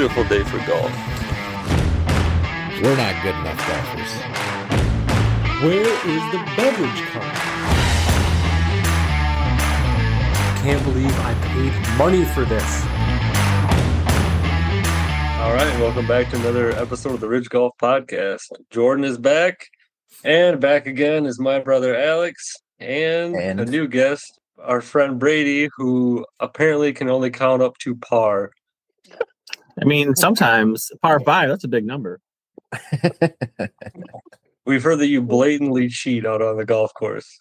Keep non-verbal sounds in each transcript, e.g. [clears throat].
beautiful day for golf. We're not good enough golfers. Where is the beverage cart? Can't believe I paid money for this. All right, welcome back to another episode of the Ridge Golf Podcast. Jordan is back, and back again is my brother Alex, and, And- a new guest, our friend Brady, who apparently can only count up to par. I mean, sometimes par five, that's a big number. [laughs] We've heard that you blatantly cheat out on the golf course.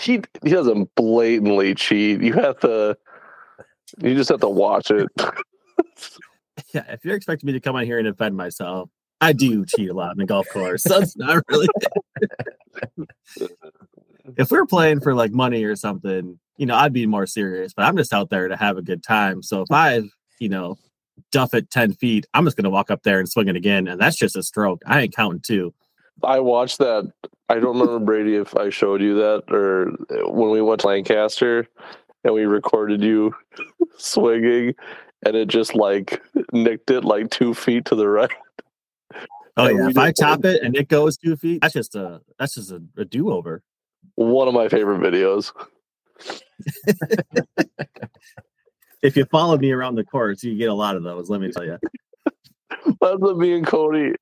He he doesn't blatantly cheat. You have to. You just have to watch it. [laughs] Yeah, if you're expecting me to come on here and defend myself, I do cheat a lot in the golf course. [laughs] So it's not really. if we're playing for like money or something, you know, I'd be more serious. But I'm just out there to have a good time. So if I, you know, duff it ten feet, I'm just gonna walk up there and swing it again, and that's just a stroke. I ain't counting two. I watched that. I don't remember Brady if I showed you that or uh, when we went to Lancaster and we recorded you [laughs] swinging, and it just like nicked it like two feet to the [laughs] right. Oh Yeah, yeah, if I top it and it goes two feet, that's just a that's just a, a do over. One of my favorite videos. [laughs] If you follow me around the course, you get a lot of those. Let me tell you. That's what me and Cody.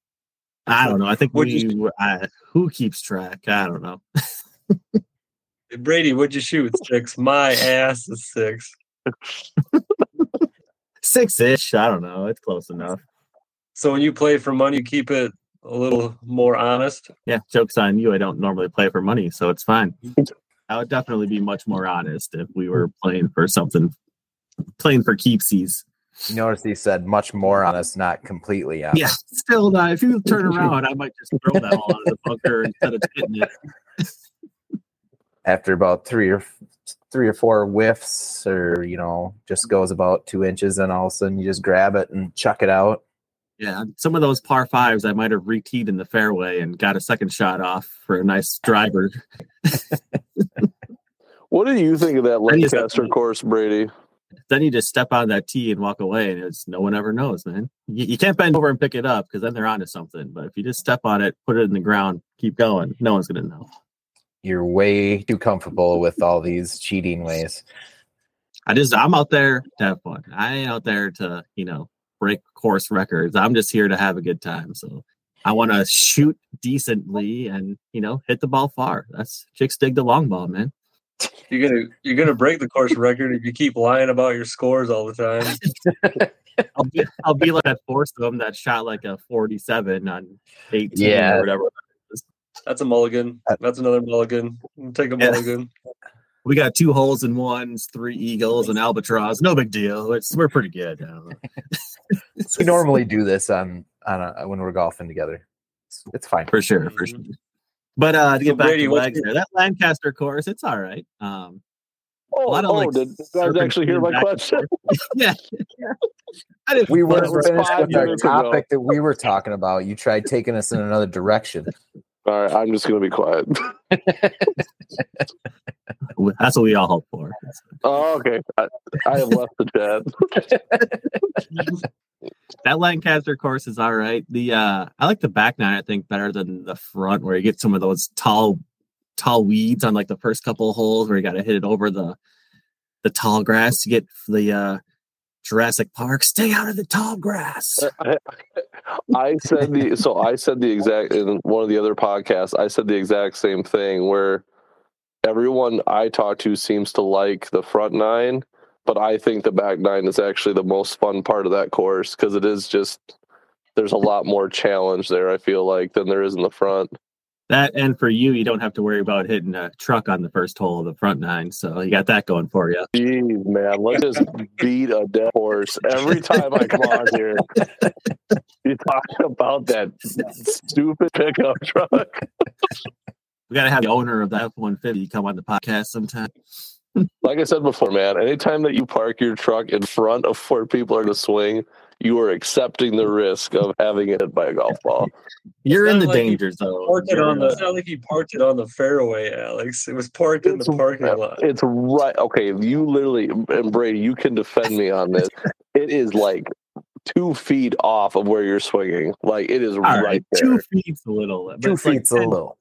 I don't know. I think What'd we you- I, who keeps track. I don't know. [laughs] Brady, what'd you shoot? Six. My ass is six. Six ish. I don't know. It's close enough. So when you play for money, you keep it a little more honest. Yeah. Jokes on you. I don't normally play for money, so it's fine. Mm-hmm. I would definitely be much more honest if we were playing for something, playing for keepsies. You notice he said much more honest, not completely honest. Yeah. Still not. If you turn around, I might just throw that ball out of the bunker instead of hitting it. After about three or three or four whiffs, or you know, just goes about two inches, and all of a sudden you just grab it and chuck it out. Yeah. Some of those par fives, I might have reteed in the fairway and got a second shot off for a nice driver. [laughs] What do you think of that I need to- Lancaster course, Brady? Then you just step on that tee and walk away, and it's no one ever knows, man. You, you can't bend over and pick it up because then they're onto something. But if you just step on it, put it in the ground, keep going, no one's gonna know. You're way too comfortable with all these cheating ways. I just I'm out there to have fun. I ain't out there to you know break course records. I'm just here to have a good time. So I want to shoot decently and you know hit the ball far. That's chicks dig the long ball, man. You're gonna you're gonna break the course record if you keep lying about your scores all the time. [laughs] I'll be, I'll be like that foursome that shot like a 47 on 18 Yeah. or whatever. That's a mulligan. Uh, That's another mulligan. Take a Yeah. mulligan. We got two holes in ones, three eagles, and albatross. No big deal. It's we're pretty good. I. [laughs] We normally do this on on a, when we're golfing together. It's, it's fine. for sure, for mm-hmm. sure. But uh to So get back Brady, to what's legs there, that Lancaster course, it's all right. Um, Oh, lot of, oh like, did you guys actually hear my serpentine back and question? [laughs] yeah, I didn't. We were That finished with our minutes ago. topic that we were talking about. You tried taking us in another direction. All right, I'm just gonna be quiet. [laughs] That's what we all hope for. Oh, okay. I, I have left the chat. [laughs] That Lancaster course is all right. The uh I like the back nine, I think, better than the front where you get some of those tall tall weeds on like the first couple holes where you gotta hit it over the the tall grass to get the uh Jurassic Park. Stay out of the tall grass. I, [laughs] I said the so I said the exact in one of the other podcasts. I said the exact same thing where everyone I talk to seems to like the front nine, but I think the back nine is actually the most fun part of that course because it is just there's a lot more challenge there. I feel like than there is in the front. That and for you, you don't have to worry about hitting a truck on the first hole of the front nine. So you got that going for you. Jeez, man, let's just beat a dead horse every time I come on here. [laughs] You talk about that stupid pickup truck. We gotta have the owner of the F one fifty come on the podcast sometime. Like I said before, man, anytime that you park your truck in front of where people are to swing, you are accepting the risk of having it hit by a golf ball. You're in the like danger zone. Parked it on the. uh, It's not like you parked it on the fairway, Alex. It was parked in the It's- parking lot. It's right. Okay, you literally, and Brady, you can defend me on this. It is like two feet off of where you're swinging. Like it is All right, right, there. two feet's a little. Two it's like a little.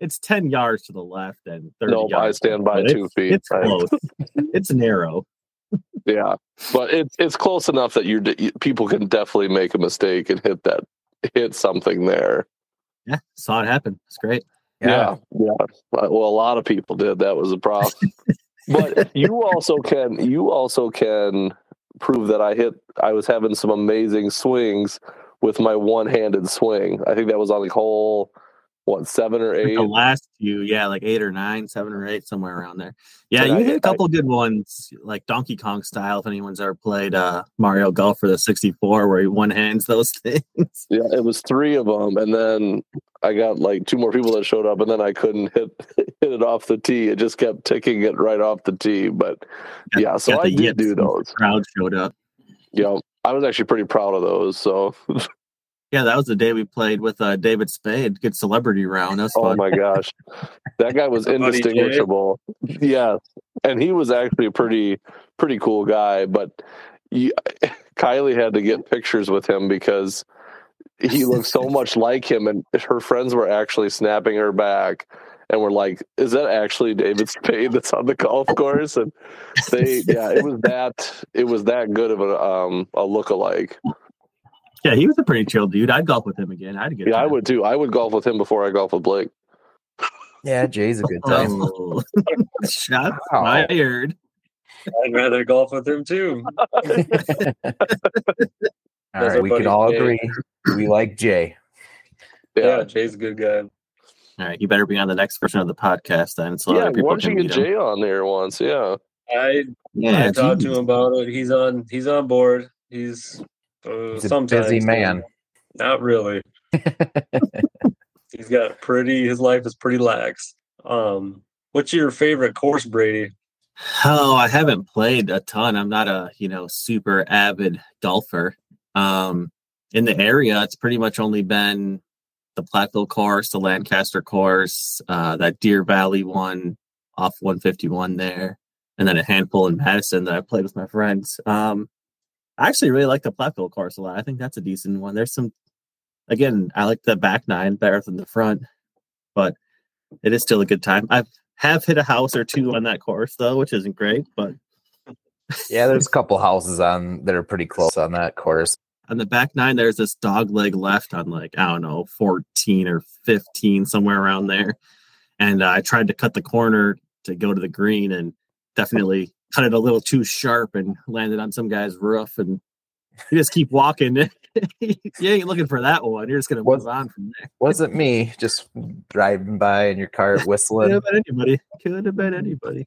It's ten yards to the left and thirty. No, I stand by two it's, feet. It's I- close. [laughs] it's narrow. Yeah, but it's it's close enough that you're you- people can definitely make a mistake and hit that hit something there. Yeah, saw it happen. It's great. Yeah, yeah. Uh, Well, a lot of people did. That was a problem. but [laughs] you also can you also can prove that I hit. I was having some amazing swings with my one-handed swing. I think that was on like hole what seven or Like eight. the last few, yeah, like eight or nine, seven or eight, somewhere around there. Yeah, And you I- hit a I- couple good ones, like Donkey Kong style. If anyone's ever played uh, Mario Golf for the 64, where he one hands those [laughs] things. Yeah, it was three of them, and then I got like two more people that showed up, and then I couldn't hit [laughs] hit it off the tee. It just kept ticking it right off the tee. But yeah, so I did do those. Crowd showed up. Yeah, I was actually pretty proud of those. So, [laughs] Yeah, that was the day we played with uh, David Spade. Good celebrity round. That was oh fun. my gosh, that guy was indistinguishable. Yeah, and he was actually a pretty pretty cool guy. But you, [laughs] Kylie had to get pictures with him because he looked so [laughs] much like him, and her friends were actually snapping her back. And we're like, "Is that actually David Spade that's on the golf [laughs] course?" And they, yeah, it was that, it was that good of a um a look-alike. Yeah, he was a pretty chill dude. I'd golf with him again. I'd get. Yeah, I would too. I would golf with him before I golf with Blake. Yeah, Jay's a good time. Oh, [laughs] shots [laughs] Wow. fired. I'd rather golf with him too. [laughs] All That's right, we can all Jay. agree we like Jay. Yeah, Yeah, Jay's a good guy. All right, you better be on the next version of the podcast then, so yeah. other people Why don't can you meet get him. Jay on there once? Yeah. I Yeah, I talked to him about it. He's on. He's on board. He's uh, He's a busy man. Not really. [laughs] He's got pretty. His life is pretty lax. Um, what's your favorite course, Brady? Oh, I haven't played a ton. I'm not a you know super avid golfer. Um, in the area, it's pretty much only been the Platteville course, the Lancaster course, uh, that Deer Valley one off 151 there, and then a handful in Madison that I played with my friends. Um, I actually really like the Platteville course a lot. I think that's a decent one. There's some, again, I like the back nine better than the front, but it is still a good time. I've hit a house or two on that course though, which isn't great, but Yeah, there's [laughs] a couple houses on that are pretty close on that course. on the back nine, there's this dog leg left on like, I don't know, 14 or 15, somewhere around there. And uh, I tried to cut the corner to go to the green and definitely cut it a little too sharp and landed on some guy's roof. And you just keep walking. [laughs] you ain't looking for that one. You're just going to move Was- on from there. Wasn't me just driving by in your car Could whistling. have been anybody. Could have been anybody.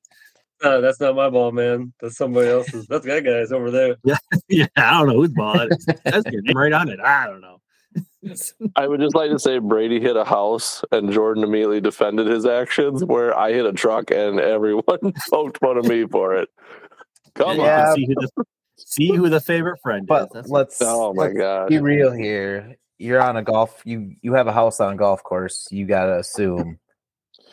Uh, that's not my ball, man. That's somebody else's. That's that guy's over there. [laughs] Yeah, I don't know whose ball it is. That's your name right on it. I don't know. [laughs] I would just like to say Brady hit a house and Jordan immediately defended his actions, where I hit a truck and everyone [laughs] poked fun of me for it. Come you Yeah. can see who the, see who the favorite friend is. But That's let's. Oh my let's gosh. be real here. You're on a golf you you have a house on a golf course. You gotta assume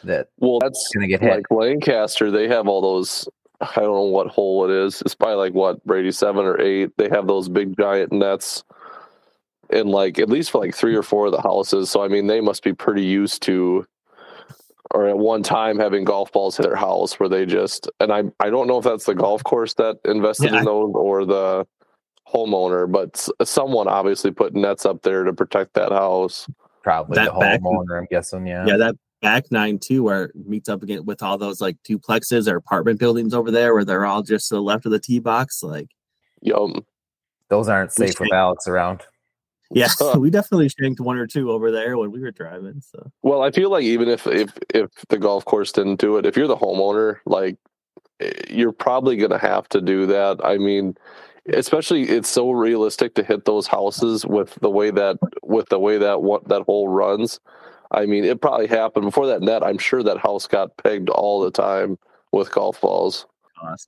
that Well, that's gonna get hit. like Lancaster. They have all those. I don't know what hole it is. It's probably like what Brady seven or eight. They have those big giant nets, in like at least for like three or four of the houses. So I mean, they must be pretty used to, or at one time having golf balls hit their house where they just. And I I don't know if that's the golf course that invested Yeah. in those or the homeowner, but someone obviously put nets up there to protect that house. Probably That the back- homeowner, I'm guessing, yeah. yeah, that back nine too, where it meets up again with all those like duplexes or apartment buildings over there, where they're all just to the left of the tee box. Like, Yum. Those aren't safe with should- Alex around. Yeah, [laughs] we definitely shanked one or two over there when we were driving. So Well, I feel like even if if if the golf course didn't do it, if you're the homeowner, like eh, you're probably going to have to do that. I mean, especially it's so realistic to hit those houses with the way that with the way that what that hole runs. I mean, it probably happened before that net. I'm sure that house got pegged all the time with golf balls.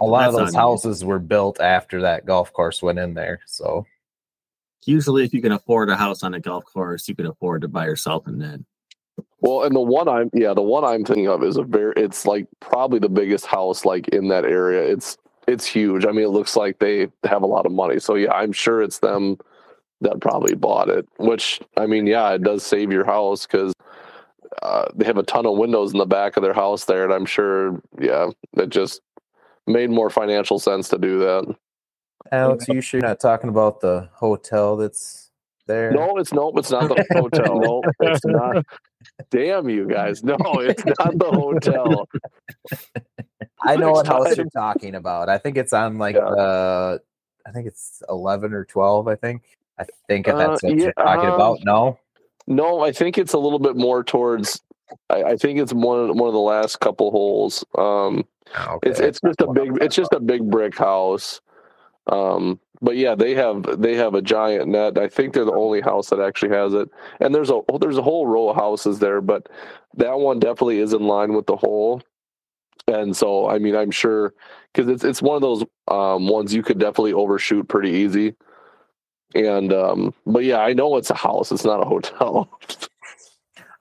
A lot of those on you. houses were built after that golf course went in there. So Usually, if you can afford a house on a golf course, you can afford to buy yourself a net. Well, and the one I'm yeah, the one I'm thinking of is a very it's like probably the biggest house like in that area. It's it's huge. I mean, it looks like they have a lot of money. So yeah, I'm sure it's them that probably bought it. Which I mean, yeah, it does save your house because uh, they have a ton of windows in the back of their house there, and I'm sure, yeah, it just made more financial sense to do that. Alex, are you sure you're not talking about the hotel that's there? No, it's no, it's not the [laughs] hotel. No, it's not. Damn you guys! No, it's not the hotel. [laughs] I know what house you're talking about. I think it's on like Yeah. uh I think it's eleven or twelve, I think. I think that's Uh, what you're talking um, about. No. No, I think it's a little bit more towards. I, I think it's one of one of the last couple holes. Um, Oh, it's it's just a big it's just a big brick house. Um, but yeah, they have they have a giant net. I think they're the only house that actually has it. And there's a there's a whole row of houses there, but that one definitely is in line with the hole. And so, I mean, I'm sure because it's it's one of those um, ones you could definitely overshoot pretty easy. And um, but yeah, I know it's a house. It's not a [laughs] hotel.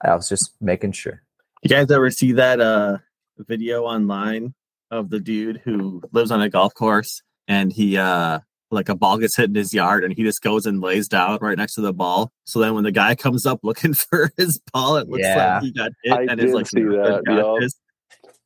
I was just making sure. You guys ever see that uh video online of the dude who lives on a golf course and he uh like a ball gets hit in his yard and he just goes and lays down right next to the ball. So then when the guy [laughs] comes up looking for his ball, it looks Yeah. like he got hit I and is did like see that, got yup. his-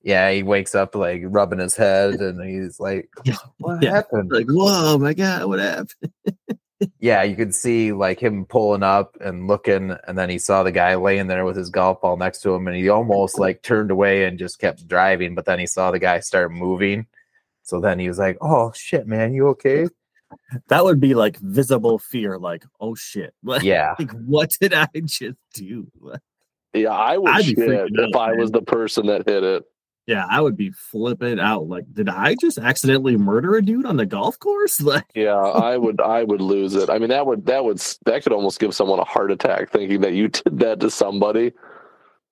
Yeah, he wakes up like rubbing his head and he's like, [laughs] What Yeah. happened? like, whoa my god, what happened? [laughs] yeah, you could see like him pulling up and looking, and then he saw the guy laying there with his golf ball next to him, and he almost like turned away and just kept driving. But then he saw the guy start moving, so then he was like, "Oh shit, man, you okay?" [laughs] That would be like visible fear, like, oh shit. [laughs] Like, Yeah, like what did I just do? [laughs] Yeah, I would I'd be shit freaking if out, I was the person that hit it. Yeah, I would be flipping out. Like, did I just accidentally murder a dude on the golf course? Like, Yeah, I would I would lose it. I mean that would that would that could almost give someone a heart attack thinking that you did that to somebody.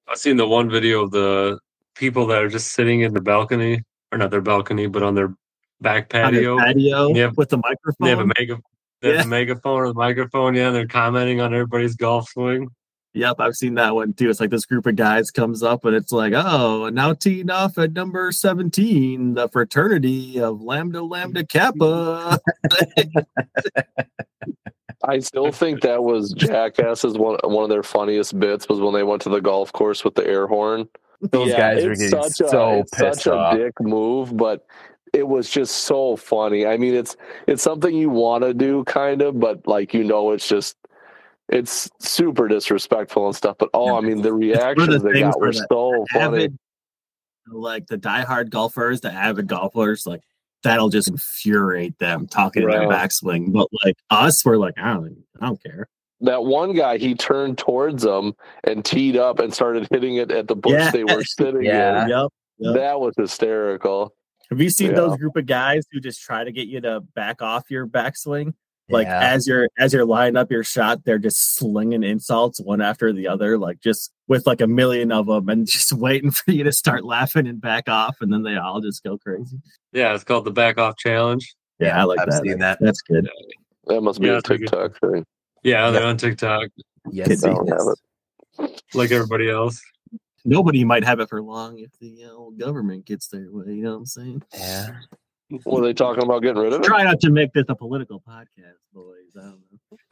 I've seen the one video of the people that are just sitting in the balcony, or not their balcony, but on their back on your patio. patio Yeah. with the microphone. They have a mega, they have a megaphone or the microphone. Yeah, and they're commenting on everybody's golf swing. Yep, I've seen that one too. It's like this group of guys comes up and it's like, oh, now teeing off at number 17, the fraternity of Lambda Lambda Kappa. [laughs] I still think that was Jackass's one one of their funniest bits was when they went to the golf course with the air horn. Those guys are it's getting such a, so it's pissed such off. a dick move, but it was just so funny. I mean, it's it's something you want to do, kind of, but like you know, it's just it's super disrespectful and stuff. But oh, I mean, the reactions they got were the so funny. avid, like the diehard golfers, the avid golfers, like that'll just infuriate them talking in their backswing. But like us, we're like, I don't, I don't care. That one guy, he turned towards them and teed up and started hitting it at the bush Yeah. they were [laughs] sitting Yeah. in. Yep. yep. That was hysterical. Have you seen Yeah. those group of guys who just try to get you to back off your backswing? Like Yeah. as you're as you're lining up your shot, they're just slinging insults one after the other, like just with like a million of them, and [laughs] just waiting for you to start laughing and back off, and then they all just go crazy. Yeah, it's called the back off challenge. Yeah, I like I've that. seen that. That's good. That must be Yeah, a that's pretty good. TikTok thing. Yeah, they're on TikTok Yes, I don't yes. have [laughs] it. like everybody else. Nobody might have it for long if the uh, old government gets their way. You know what I'm saying? Yeah. Were they talking about getting rid of it? Try not to make this a political podcast, boys. I don't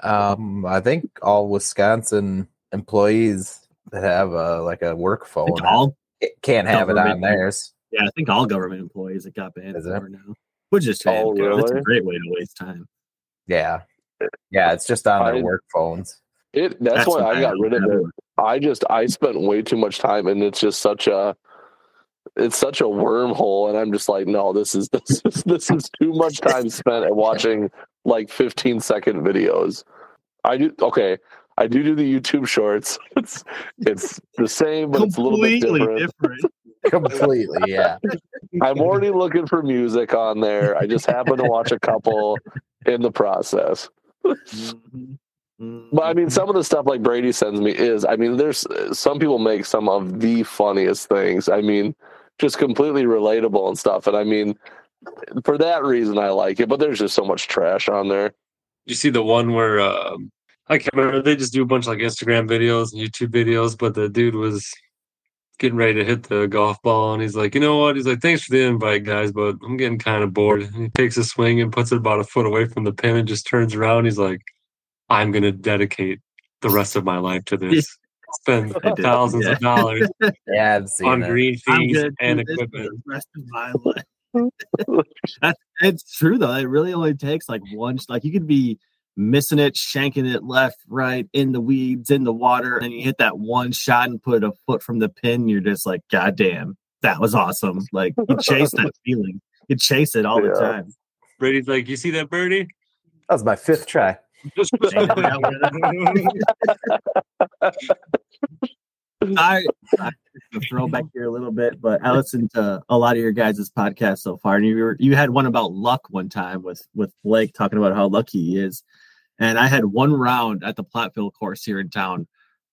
know. Um, I think all Wisconsin employees that have a like a work phone think all can't have it on theirs. yeah, I think all government employees that got banned Is it? for now. Which is shame. Oh, 'cause It's a great way to waste time. Yeah. Yeah, it's just on their I- work phones. It that's, why I got rid of it. I just I spent way too much time and it's just such a it's such a wormhole and I'm just like no this is [laughs] this is this is too much time spent at watching like 15 second videos. I do okay. I do do the YouTube shorts. [laughs] It's it's the same but it's a little bit Completely different. different. [laughs] Completely, yeah. I'm already looking for music on there. I just happen to watch a couple in the process. Mhm. Mhm. But I mean, some of the stuff like Brady sends me is, I mean, there's some people make some of the funniest things. I mean, just completely relatable and stuff. And I mean, for that reason, I like it. But there's just so much trash on there. You see the one where um, I can't remember. They just do a bunch of like Instagram videos and YouTube videos, but the dude was getting ready to hit the golf ball, and he's like, you know what? He's like, thanks for the invite, guys, but I'm getting kind of bored. And he takes a swing and puts it about a foot away from the pin, and just turns around. He's like, I'm gonna dedicate the rest of my life to this. [laughs] Spend thousands yeah. of dollars [laughs] Yeah, on it. green fees and do this for equipment. rest of my life. [laughs] That- it's true though. It really only takes like one. Like you could be missing it, shanking it left, right, in the weeds, in the water, and you hit that one shot and put a foot from the pin. You're just like, God damn, that was awesome. Like you chase that [laughs] feeling. You chase it all the time. Brady's like, you see that birdie? That was my fifth try. [laughs] [laughs] I, [laughs] I throw back here a little bit, but I listened to a lot of your guys' podcasts so far, and you were you had one about luck one time with with Blake talking about how lucky he is, and I had one round at the Platteville course here in town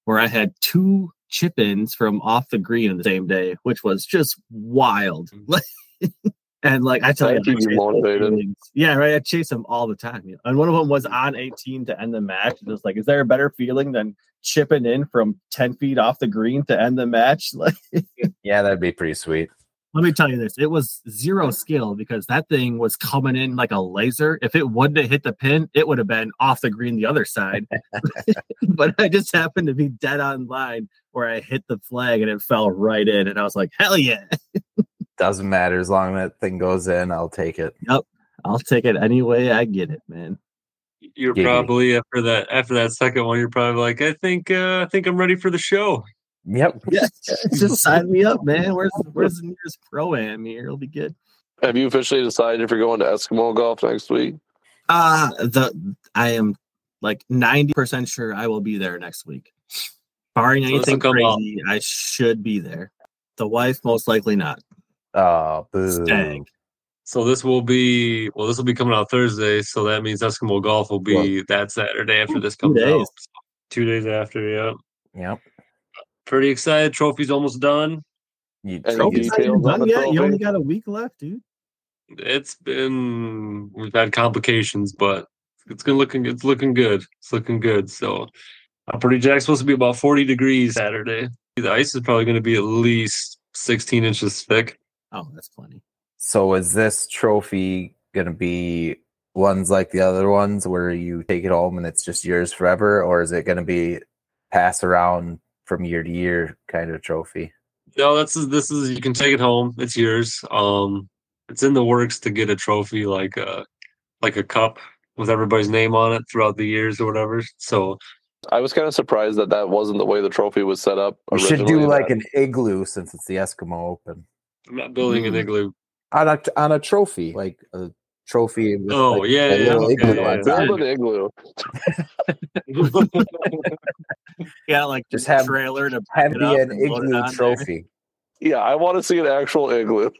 where I had two chip ins from off the green in the same day, which was just wild. Mm. [laughs] and like I tell That you, I keeps you chase those motivated. Yeah, right. I chase them all the time, and one of them was on 18 to end the match. And it was like, is there a better feeling than chipping in from 10 feet off the green to end the match? [laughs] Like, Yeah, that'd be pretty sweet. let me tell you this: it was zero skill because that thing was coming in like a laser. If it wouldn't have hit the pin, it would have been off the green the other side. [laughs] [laughs] but I just happened to be dead on line where I hit the flag and it fell right in, and I was like, hell yeah! Doesn't matter as long as that thing goes in. I'll take it. Yep. I'll take it any way I get it, man. You're Giggity. probably after that after that second one, you're probably like, I think uh, I think I'm ready for the show. Yep. [laughs] Yeah, [laughs] just sign me up, man. Where's where's the nearest pro am here? It'll be good. Have you officially decided if you're going to Eskimo golf next week? Uh the I am like ninety percent sure I will be there next week, barring So anything come out. crazy. I should be there. The wife most likely not. Oh, boo. Stag. So this will be well, this will be coming out Thursday, so that means Eskimo Golf will be that Saturday after this comes days. out. Two days after, yeah. Yep. Pretty excited. Trophy's almost done. You, Trophy's not even done the yet. You only got a week left, dude. It's been we've had complications, but it's gonna looking it's looking good. It's looking good. So I'm pretty jacked. Supposed to be about 40 degrees Saturday. The ice is probably gonna be at least 16 inches thick. Oh, that's plenty. So is this trophy gonna be ones like the other ones where you take it home and it's just yours forever, or is it gonna be pass around from year to year kind of trophy? No, that's this is you can take it home. It's yours. Um, it's in the works to get a trophy like a like a cup with everybody's name on it throughout the years or whatever. So I was kind of surprised that that wasn't the way the trophy was set up. We should do like that- an igloo since it's the Eskimo Open I'm not building an Mm. igloo. On a on a trophy, like a trophy. Uh, with Oh, like, yeah, a yeah, little okay, igloo yeah, on yeah. top. build an igloo. [laughs] Yeah, like Just have- trailer to Have it be up an and load it igloo on there. trophy, Yeah, I want to see an actual igloo.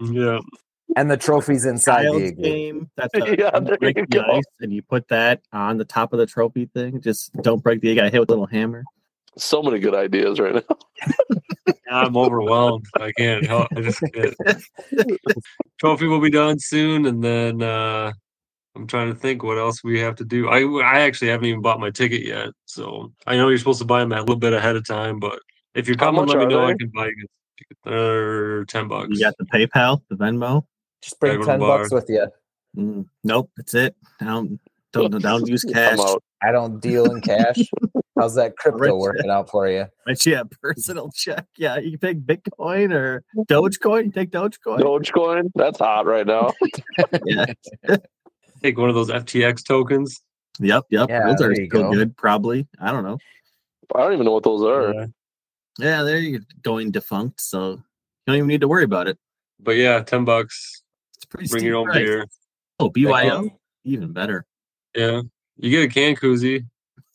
yeah. and the trophy's inside the child's igloo. game. That's [laughs] a, Yeah, you there break you the go. ice and you put that on the top of the trophy thing. Just don't break the. You got to hit with a little hammer. So many good ideas right [laughs] now. I'm overwhelmed. I can't help. I just can't. [laughs] Trophy will be done soon, and then uh, I'm trying to think what else we have to do. I I actually haven't even bought my ticket yet, so I know you're supposed to buy them a little bit ahead of time. But if you're coming, let me are know. I can buy you. They're ten bucks. You got the PayPal, the Venmo. Just bring Gotta go to ten the bucks with you. Mm, nope, that's it. I don't don't, don't use [laughs] cash. I don't deal in cash. How's that [laughs] crypto Rich. working out for you? But yeah, personal check. Yeah, you can take Bitcoin or Dogecoin. Take Dogecoin. Dogecoin, that's hot right now. [laughs] Yeah. [laughs] Take one of those FTX tokens. Yep. Yep. Yeah, Those are still go. good. Probably. I don't know. I don't even know what those are. Yeah. Yeah, they're going defunct, so you don't even need to worry about it. But yeah, ten bucks. It's pretty. Bring steep your own price. beer. Oh, BYO, even better. Yeah, you get a can koozie.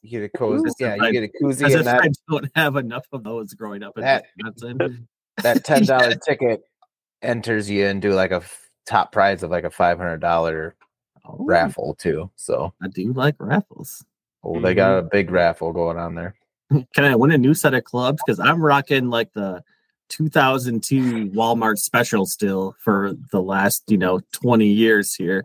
You get a cozy, yeah, you get a koozie As and if that I don't have enough of those growing up in That- Wisconsin. [laughs] that [laughs] ten dollar ticket enters you into like a f- top prize of like a five hundred dollar Oh, raffle too. So I do like raffles. oh, they got mm-hmm. a big raffle going on there. [laughs] Can I win a new set of clubs? Because I'm rocking like the 2002 Walmart special still for the last, you know, 20 years here.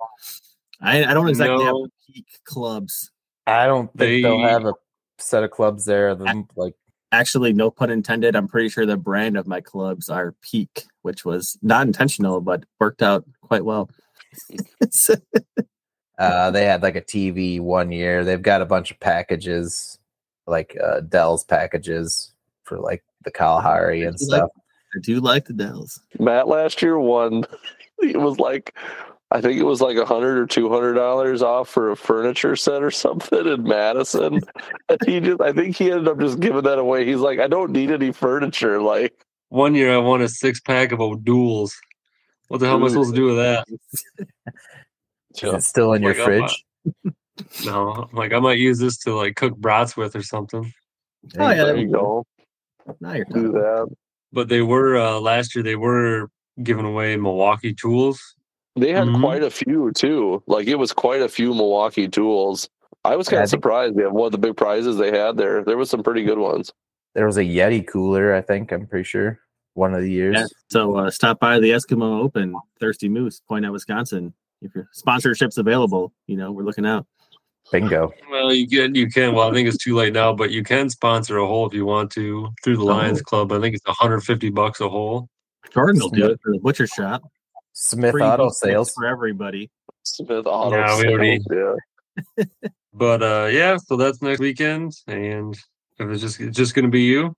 I, I don't exactly have No. peak clubs. I don't think they'll have a set of clubs there. Them like actually, no pun intended. I'm pretty sure the brand of my clubs are Peak, which was not intentional, but worked out quite well. [laughs] Uh, they had like a TV one year. They've got a bunch of packages, like uh, Dell's packages for like the Kalahari and I do like- stuff. I do like the Dells. Matt last year won. [laughs] It was like, I think it was like a hundred or two hundred dollars off for a furniture set or [laughs] something in Madison. and he just, I think he ended up just giving that away. He's like, I don't need any furniture. Like, One year I won a six pack of duels. What the hell am I supposed to do with that? [laughs] it still in your Like, I'm, fridge? [laughs] No, I'm like I might use this to like cook brats with or something. Oh, yeah, there you go. Now you're Do that. But they were uh last year they were giving away Milwaukee tools. They had Mhm. quite a few too. Like it was quite a few Milwaukee tools. I was kind of surprised. They have one of the big prizes they had there. There was some pretty good ones. There was a Yeti cooler, I think. I'm pretty sure one of the years. Yeah. So uh, stop by the Eskimo Open, Thirsty Moose, Point at Wisconsin. If your sponsorship's available, you know we're looking out. Bingo. Well, you can you can. Well, I think it's too late now, but you can sponsor a hole if you want to through the Lions Oh. Club. I think it's 150 bucks a hole. Jordan will do it for the butcher shop. Smith Free Auto Sales. for everybody. Smith Auto Yeah, we already- yeah. [laughs] But uh yeah, so that's next weekend, and if it's just it's just gonna be you,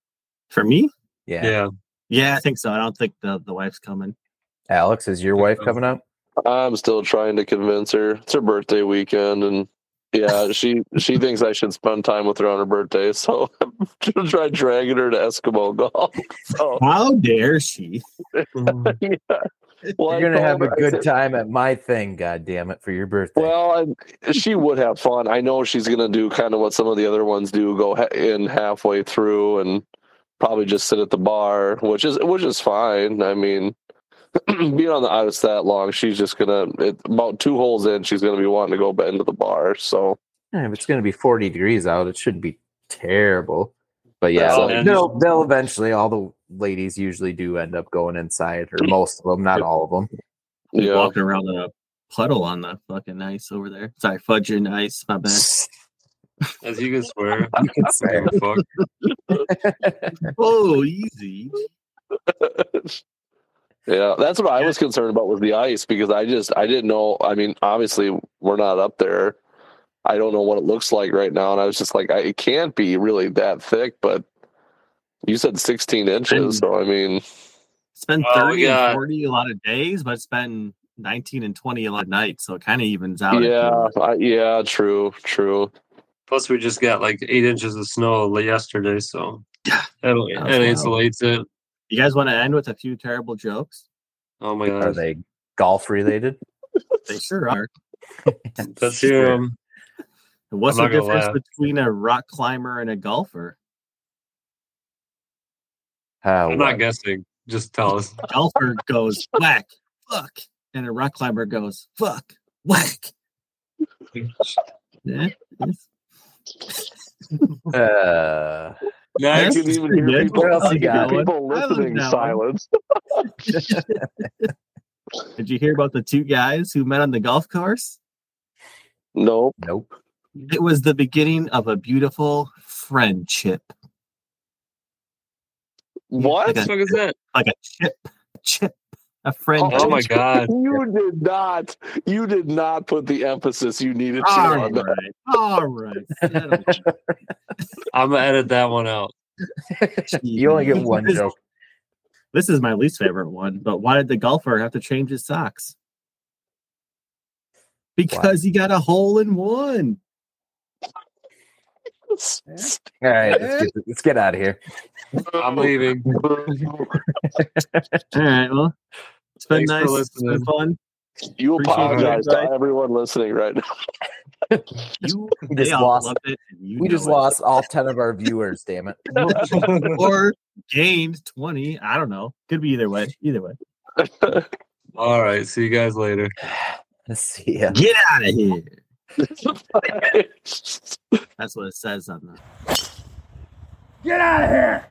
For me, Yeah. yeah. yeah, I think so. I don't think the the wife's coming. Alex, is your wife coming up? I'm still trying to convince her. It's her birthday weekend, and yeah, [laughs] she she thinks I should spend time with her on her birthday. [laughs] So I'm gonna try dragging her to Eskimo golf. So How dare she? Yeah. Well, You're gonna have a her- I good said- time at my thing, god damn it, for your birthday. Well, I, she would have fun. I know she's gonna do kind of what some of the other ones do, go ha- in halfway through and probably just sit at the bar, which is which is fine. I mean, [clears throat] being on the ice that long, she's just gonna it, about two holes in, she's gonna be wanting to go back into the bar. So Yeah, if it's gonna be 40 degrees out, it shouldn't be terrible. But yeah, they'll, they'll, they'll eventually. All the ladies usually do end up going inside, or [clears throat] most of them, not all of them. yeah, Walking around in a puddle on the fucking ice over there. Sorry, fudge and ice. My bad. [laughs] As you can swear. [laughs] You can say. Fuck. [laughs] Oh, easy. yeah. That's what I was concerned about with the ice because I just I didn't know. I mean, obviously we're not up there. I don't know what it looks like right now, and I was just like, I, it can't be really that thick, but you said 16 inches, so I mean, It's been Oh, 30 yeah. and 40 a lot of days, but it's been 19 and 20 a lot of nights. So it kind of evens out. yeah, I, yeah, true, true. Plus, we just got like eight inches of snow yesterday, so [sighs] Yeah. that, That that insulates it. You guys want to end with a few terrible jokes? Oh my god, Are they golf related? They sure are. let's hear them. What's I'm the difference laugh. between a rock climber and a golfer? How? I'm not guessing. Just tell us. [laughs] A golfer goes whack, fuck, and a rock climber goes fuck, whack. Yeah. Uh, Next. I can even hear Good. people, else you can hear got? people listening that silence. [laughs] Did you hear about the two guys who met on the golf course? Nope. nope. It was the beginning of a beautiful friendship. What? What the fuck is that? Like a chip, a chip, a friendship. Oh my god. You did not. You did not put the emphasis you needed to All on that. All right. [laughs] I'm gonna edit that one out. You only get one joke. This is my least favorite one, but why did the golfer have to change his socks? Because he got a hole in one. All right, let's get, let's get out of here. I'm leaving. [laughs] All right. Well, it's been Thanks nice. It's been fun. You Appreciate apologize to everyone listening right now. [laughs] You We just lost. it. you We just it. lost all ten of our viewers. Damn it! [laughs] or gained 20. I don't know. Could be either way. Either way. All right. See you guys later. Let's [sighs] see ya. Get out of here. [laughs] That's what it says on the Get out of here!